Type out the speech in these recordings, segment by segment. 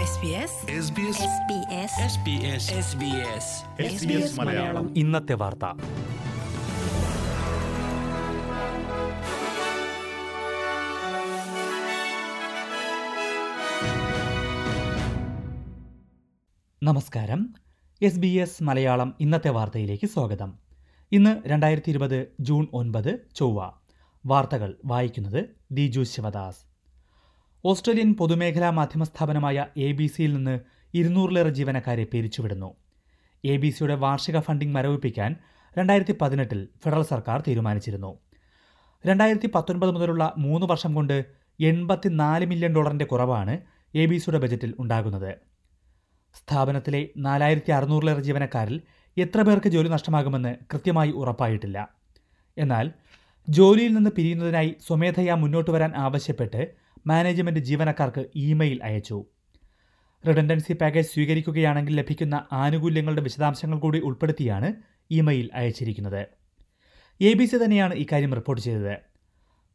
SBS SBS SBS Malayalam. ഇന്നത്തെ വാർത്ത. നമസ്കാരം. എസ് ബി എസ് മലയാളം ഇന്നത്തെ വാർത്തയിലേക്ക് സ്വാഗതം. ഇന്ന് രണ്ടായിരത്തി ഇരുപത് ജൂൺ ഒൻപത് ചൊവ്വ. വാർത്തകൾ വായിക്കുന്നത് ദിജു ശിവദാസ്. ഓസ്ട്രേലിയൻ പൊതുമേഖലാ മാധ്യമ സ്ഥാപനമായ എ ബി സിയിൽ നിന്ന് ഇരുന്നൂറിലേറെ ജീവനക്കാരെ പിരിച്ചുവിടുന്നു. എ ബി സിയുടെ വാർഷിക ഫണ്ടിംഗ് മരവിപ്പിക്കാൻ രണ്ടായിരത്തി പതിനെട്ടിൽ ഫെഡറൽ സർക്കാർ തീരുമാനിച്ചിരുന്നു. രണ്ടായിരത്തി പത്തൊൻപത് മുതലുള്ള മൂന്ന് വർഷം കൊണ്ട് എൺപത്തിനാല് മില്യൺ ഡോളറിന്റെ കുറവാണ് എ ബി സിയുടെ ബജറ്റിൽ ഉണ്ടാകുന്നത്. സ്ഥാപനത്തിലെ നാലായിരത്തി അറുന്നൂറിലേറെ ജീവനക്കാരിൽ എത്ര പേർക്ക് ജോലി നഷ്ടമാകുമെന്ന് കൃത്യമായി ഉറപ്പായിട്ടില്ല. എന്നാൽ ജോലിയിൽ നിന്ന് പിരിയുന്നതിനായി സ്വമേധയാ മുന്നോട്ട് വരാൻ ആവശ്യപ്പെട്ട് മാനേജ്മെന്റ് ജീവനക്കാർക്ക് ഇമെയിൽ അയച്ചു. റിഡൻഡൻസി പാക്കേജ് സ്വീകരിക്കുകയാണെങ്കിൽ ലഭിക്കുന്ന ആനുകൂല്യങ്ങളുടെ വിശദാംശങ്ങൾ കൂടി ഉൾപ്പെടുത്തിയാണ് ഇമെയിൽ അയച്ചിരിക്കുന്നത്. എ ബി സി തന്നെയാണ് ഇക്കാര്യം റിപ്പോർട്ട് ചെയ്തത്.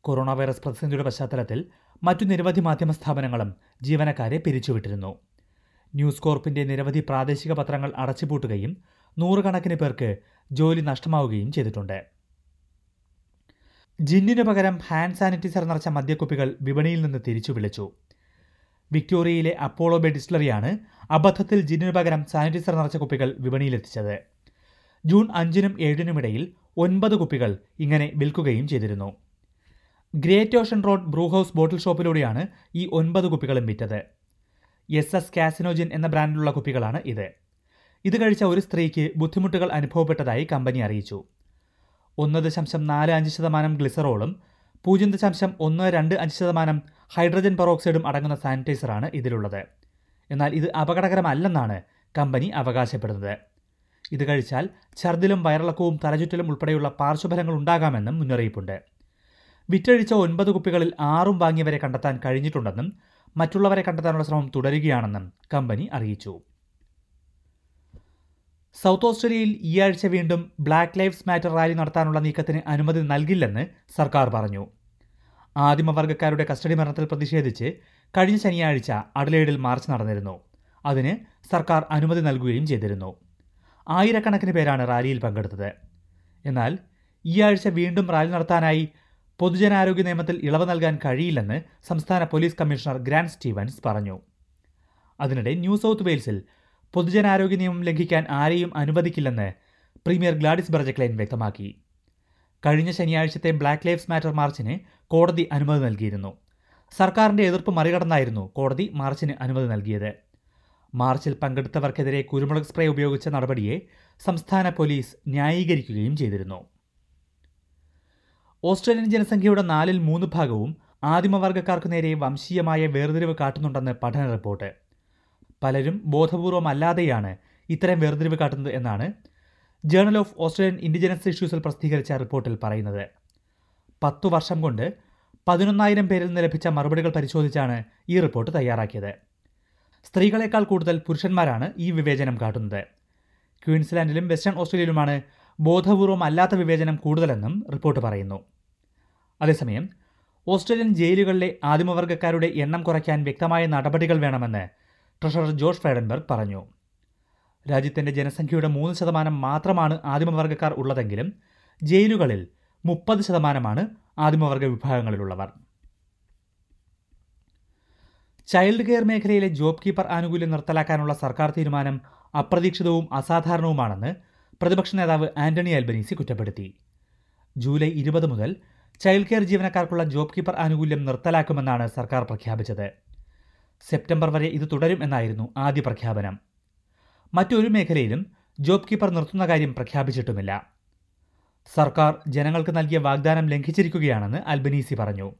കൊറോണ വൈറസ് പ്രതിസന്ധിയുടെ പശ്ചാത്തലത്തിൽ മറ്റു നിരവധി മാധ്യമ സ്ഥാപനങ്ങളും ജീവനക്കാരെ പിരിച്ചുവിട്ടിരുന്നു. ന്യൂസ് കോർപ്പിന്റെ നിരവധി പ്രാദേശിക പത്രങ്ങൾ അടച്ചുപൂട്ടുകയും നൂറുകണക്കിന് പേർക്ക് ജോലി നഷ്ടമാവുകയും ചെയ്തിട്ടുണ്ട്. ജിന്നിനു പകരം ഹാൻഡ് സാനിറ്റൈസർ നിറച്ച മദ്യക്കുപ്പികൾ വിപണിയിൽ നിന്ന് തിരിച്ചു വിളിച്ചു. വിക്ടോറിയയിലെ അപ്പോളോ ബേ ഡിസ്റ്റിലറിയാണ് അബദ്ധത്തിൽ ജിന്നിനു പകരം സാനിറ്റൈസർ നിറച്ച കുപ്പികൾ വിപണിയിലെത്തിച്ചത്. ജൂൺ അഞ്ചിനും ഏഴിനുമിടയിൽ ഒൻപത് കുപ്പികൾ ഇങ്ങനെ വിൽക്കുകയും ചെയ്തിരുന്നു. Great Ocean Road Brewhouse bottle ഷോപ്പിലൂടെയാണ് ഈ ഒൻപത് കുപ്പികളും വിറ്റത്. എസ് എസ് കാസിനോജിൻ എന്ന ബ്രാൻഡിലുള്ള കുപ്പികളാണ് ഇത്. ഇത് കഴിച്ച ഒരു സ്ത്രീക്ക് ബുദ്ധിമുട്ടുകൾ അനുഭവപ്പെട്ടതായി കമ്പനി അറിയിച്ചു. ഒന്ന് ദശാംശം നാല് അഞ്ച് ശതമാനം ഗ്ലിസറോളും പൂജ്യം ദശാംശം ഒന്ന് രണ്ട് അഞ്ച് ശതമാനം ഹൈഡ്രജൻ പെറോക്സൈഡും അടങ്ങുന്ന സാനിറ്റൈസറാണ് ഇതിലുള്ളത്. എന്നാൽ ഇത് അപകടകരമല്ലെന്നാണ് കമ്പനി അവകാശപ്പെടുന്നത്. ഇത് കഴിച്ചാൽ ഛർദിലും വയറിളക്കവും തലചുറ്റലും ഉൾപ്പെടെയുള്ള പാർശ്വഫലങ്ങൾ ഉണ്ടാകാമെന്നും മുന്നറിയിപ്പുണ്ട്. വിറ്റഴിച്ച ഒൻപത് കുപ്പികളിൽ ആറും വാങ്ങിയവരെ കണ്ടെത്താൻ കഴിഞ്ഞിട്ടുണ്ടെന്നും മറ്റുള്ളവരെ കണ്ടെത്താനുള്ള ശ്രമം തുടരുകയാണെന്നും കമ്പനി അറിയിച്ചു. സൗത്ത് ഓസ്ട്രേലിയയിൽ ഈ ആഴ്ച വീണ്ടും ബ്ലാക്ക് ലൈഫ്സ് മാറ്റർ റാലി നടത്താനുള്ള നീക്കത്തിന് അനുമതി നൽകില്ലെന്ന് സർക്കാർ പറഞ്ഞു. ആദിമവർഗക്കാരുടെ കസ്റ്റഡി മരണത്തിൽ പ്രതിഷേധിച്ച് കഴിഞ്ഞ ശനിയാഴ്ച അഡലേഡിൽ മാർച്ച് നടന്നിരുന്നു. അതിന് സർക്കാർ അനുമതി നൽകുകയും ചെയ്തിരുന്നു. ആയിരക്കണക്കിന് പേരാണ് റാലിയിൽ പങ്കെടുത്തത്. എന്നാൽ ഈ ആഴ്ച വീണ്ടും റാലി നടത്താനായി പൊതുജനാരോഗ്യ നിയമത്തിൽ ഇളവ് നൽകാൻ കഴിയില്ലെന്ന് സംസ്ഥാന പോലീസ് കമ്മീഷണർ ഗ്രാൻഡ് സ്റ്റീവൻസ് പറഞ്ഞു. അതിനിടെ ന്യൂ സൗത്ത് വെയിൽസിൽ പൊതുജനാരോഗ്യ നിയമം ലംഘിക്കാൻ ആരെയും അനുവദിക്കില്ലെന്ന് പ്രീമിയർ ഗ്ലാഡിസ് ബർജക്ലൈൻ വ്യക്തമാക്കി. കഴിഞ്ഞ ശനിയാഴ്ചത്തെ ബ്ലാക്ക് ലൈഫ്സ് മാറ്റർ മാർച്ചിന് കോടതി അനുമതി നൽകിയിരുന്നു. സർക്കാരിന്റെ എതിർപ്പ് മറികടന്നായിരുന്നു കോടതി മാർച്ചിന് അനുമതി നൽകിയത്. മാർച്ചിൽ പങ്കെടുത്തവർക്കെതിരെ കുരുമുളക് സ്പ്രേ ഉപയോഗിച്ച നടപടിയെ സംസ്ഥാന പോലീസ് ന്യായീകരിക്കുകയും ചെയ്തിരുന്നു. ഓസ്ട്രേലിയൻ ജനസംഖ്യയുടെ നാലിൽ മൂന്ന് ഭാഗവും ആദിമവർഗക്കാർക്ക് നേരെ വംശീയമായ വേർതിരിവ് കാട്ടുന്നുണ്ടെന്ന് പഠന റിപ്പോർട്ട്. പലരും ബോധപൂർവമല്ലാതെയാണ് ഇത്തരം വേർതിരിവ് കാട്ടുന്നത് എന്നാണ് ജേണൽ ഓഫ് ഓസ്ട്രേലിയൻ ഇൻഡിജിനസ് ഇഷ്യൂസിൽ പ്രസിദ്ധീകരിച്ച റിപ്പോർട്ടിൽ പറയുന്നത്. പത്തു വർഷം കൊണ്ട് പതിനൊന്നായിരം പേരിൽ നിന്ന് ലഭിച്ച മറുപടികൾ പരിശോധിച്ചാണ് ഈ റിപ്പോർട്ട് തയ്യാറാക്കിയത്. സ്ത്രീകളെക്കാൾ കൂടുതൽ പുരുഷന്മാരാണ് ഈ വിവേചനം കാട്ടുന്നത്. ക്വീൻസ്ലാൻഡിലും വെസ്റ്റേൺ ഓസ്ട്രേലിയയിലുമാണ് ബോധപൂർവം അല്ലാത്ത വിവേചനം കൂടുതലെന്നും റിപ്പോർട്ട് പറയുന്നു. അതേസമയം ഓസ്ട്രേലിയൻ ജയിലുകളിലെ ആദിമവർഗക്കാരുടെ എണ്ണം കുറയ്ക്കാൻ വ്യക്തമായ നടപടികൾ വേണമെന്ന് ട്രഷറർ ജോർജ് ഫ്രൈഡൻബർഗ് പറഞ്ഞു. രാജ്യത്തിന്റെ ജനസംഖ്യയുടെ മൂന്ന് ശതമാനം മാത്രമാണ് ആദിമവർഗക്കാർ ഉള്ളതെങ്കിലും ജയിലുകളിൽ മുപ്പത് ശതമാനമാണ് ആദിമവർഗ വിഭാഗങ്ങളിലുള്ളവർ. ചൈൽഡ് കെയർ മേഖലയിലെ ജോബ് കീപ്പർ ആനുകൂല്യം നിർത്തലാക്കാനുള്ള സർക്കാർ തീരുമാനം അപ്രതീക്ഷിതവും അസാധാരണവുമാണെന്ന് പ്രതിപക്ഷ നേതാവ് ആന്റണി അൽബനീസി കുറ്റപ്പെടുത്തി. ജൂലൈ ഇരുപത് മുതൽ ചൈൽഡ് കെയർ ജീവനക്കാർക്കുള്ള ജോബ് കീപ്പർ ആനുകൂല്യം നിർത്തലാക്കുമെന്നാണ് സർക്കാർ പ്രഖ്യാപിച്ചത്. സെപ്റ്റംബർ വരെ ഇത് തുടരും എന്നായിരുന്നു ആദ്യ പ്രഖ്യാപനം. മറ്റൊരു മേഖലയിലും ജോബ് കീപ്പർ നിർത്തുന്ന കാര്യം പ്രഖ്യാപിച്ചിട്ടുമില്ല. സർക്കാർ ജനങ്ങൾക്ക് നൽകിയ വാഗ്ദാനം ലംഘിച്ചിരിക്കുകയാണെന്ന് അൽബനീസി പറഞ്ഞു.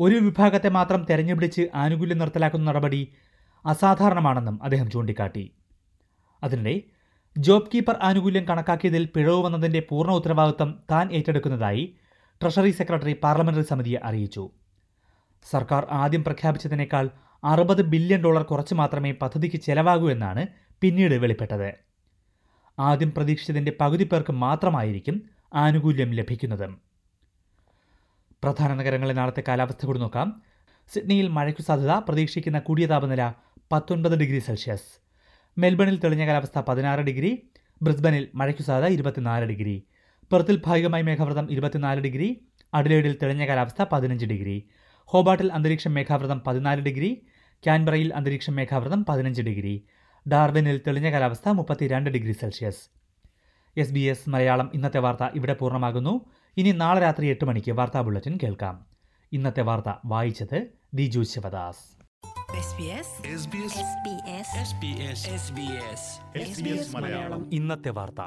ഒരു വിഭാഗത്തെ മാത്രം തെരഞ്ഞുപിടിച്ച് ആനുകൂല്യം നിർത്തലാക്കുന്ന നടപടി അസാധാരണമാണെന്നും അദ്ദേഹം ചൂണ്ടിക്കാട്ടി. അതിനിടെ ജോബ് കീപ്പർ ആനുകൂല്യം കണക്കാക്കിയതിൽ പിഴവ് വന്നതിന്റെ പൂർണ ഉത്തരവാദിത്തം താൻ ഏറ്റെടുക്കുന്നതായി ട്രഷറി സെക്രട്ടറി പാർലമെന്ററി സമിതിയെ അറിയിച്ചു. സർക്കാർ ആദ്യം പ്രഖ്യാപിച്ചതിനേക്കാൾ അറുപത് ബില്യൺ ഡോളർ കുറച്ച് മാത്രമേ പദ്ധതിക്ക് ചെലവാകൂ എന്നാണ് പിന്നീട് വെളിപ്പെട്ടത്. ആദ്യം പ്രതീക്ഷിച്ചതിന്റെ പകുതി പേർക്ക് മാത്രമായിരിക്കും ആനുകൂല്യം ലഭിക്കുന്നത്. പ്രധാന നഗരങ്ങളിലെ നാളത്തെ കാലാവസ്ഥ കൂടി നോക്കാം. സിഡ്നിയിൽ മഴയ്ക്കു സാധ്യത പ്രതീക്ഷിക്കുന്ന കൂടിയ താപനില പത്തൊൻപത് ഡിഗ്രി സെൽഷ്യസ്. മെൽബണിൽ തെളിഞ്ഞ കാലാവസ്ഥ പതിനാറ് ഡിഗ്രി ബ്രിസ്ബനിൽ മഴയ്ക്കു സാധ്യത ഇരുപത്തിനാല് ഡിഗ്രി. പെർത്തിൽ ഭാഗികമായി മേഘാവൃതം ഇരുപത്തിനാല് ഡിഗ്രി അഡിലേഡിൽ തെളിഞ്ഞ കാലാവസ്ഥ പതിനഞ്ച് ഡിഗ്രി. ഹോബാട്ടിൽ അന്തരീക്ഷം മേഘാവൃതം പതിനാല് ഡിഗ്രി ക്യാൻബറയിൽ അന്തരീക്ഷ മേഘാവൃതം പതിനഞ്ച് ഡിഗ്രി ഡാർവിനിൽ തെളിഞ്ഞ കാലാവസ്ഥ മുപ്പത്തിരണ്ട് degree Celsius. S B S Malayalam ഇന്നത്തെ വാർത്ത ഇവിടെ പൂർണമാകുന്നു. ഇനി നാളെ രാത്രി എട്ട് മണിക്ക് വാർത്താ ബുള്ളറ്റിൻ കേൾക്കാം. ഇന്നത്തെ വാർത്ത വായിച്ചത് Diju Sivadas. SBS SBS SBS SBS SBS SBS Malayalam. ഇന്നത്തെ വാർത്ത.